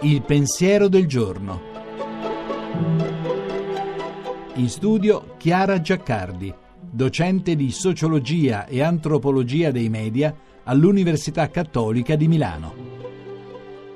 Il pensiero del giorno. In studio Chiara Giaccardi, docente di sociologia e antropologia dei media all'Università Cattolica di Milano.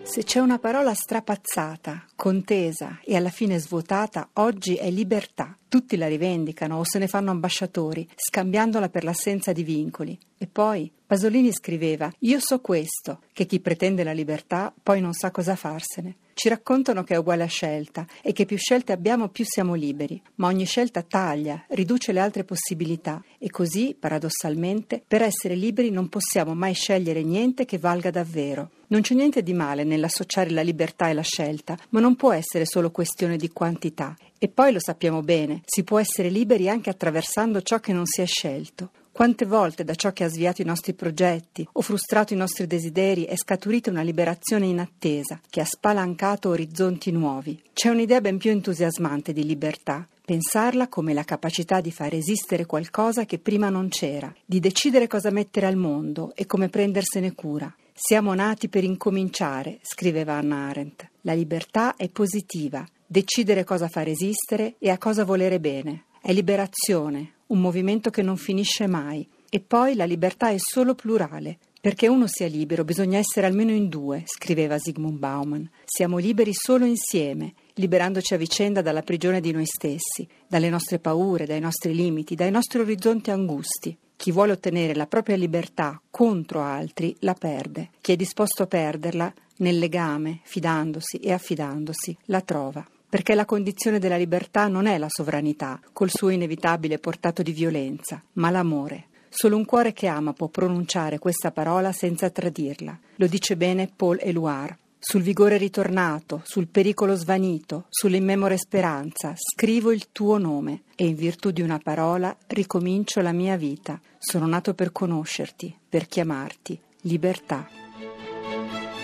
Se c'è una parola strapazzata, contesa e alla fine svuotata, oggi è libertà. Tutti la rivendicano o se ne fanno ambasciatori, scambiandola per l'assenza di vincoli. E poi Pasolini scriveva: Io so questo, che chi pretende la libertà poi non sa cosa farsene. Ci raccontano che è uguale a scelta e che più scelte abbiamo più siamo liberi, ma ogni scelta taglia, riduce le altre possibilità e così, paradossalmente, per essere liberi non possiamo mai scegliere niente che valga davvero. Non c'è niente di male nell'associare la libertà e la scelta, ma non può essere solo questione di quantità. E poi lo sappiamo bene, si può essere liberi anche attraversando ciò che non si è scelto. Quante volte da ciò che ha sviato i nostri progetti o frustrato i nostri desideri è scaturita una liberazione inattesa che ha spalancato orizzonti nuovi. C'è un'idea ben più entusiasmante di libertà, pensarla come la capacità di far esistere qualcosa che prima non c'era, di decidere cosa mettere al mondo e come prendersene cura. Siamo nati per incominciare, scriveva Anna Arendt. La libertà è positiva, decidere cosa far esistere e a cosa volere bene. È liberazione, un movimento che non finisce mai. E poi la libertà è solo plurale. Perché uno sia libero bisogna essere almeno in due, scriveva Sigmund Bauman. Siamo liberi solo insieme, liberandoci a vicenda dalla prigione di noi stessi, dalle nostre paure, dai nostri limiti, dai nostri orizzonti angusti. Chi vuole ottenere la propria libertà contro altri la perde. Chi è disposto a perderla, nel legame, fidandosi e affidandosi, la trova perché la condizione della libertà non è la sovranità, col suo inevitabile portato di violenza, ma l'amore. Solo un cuore che ama può pronunciare questa parola senza tradirla. Lo dice bene Paul Eluard. Sul vigore ritornato, sul pericolo svanito, sull'immemore speranza, scrivo il tuo nome e in virtù di una parola ricomincio la mia vita. Sono nato per conoscerti, per chiamarti libertà.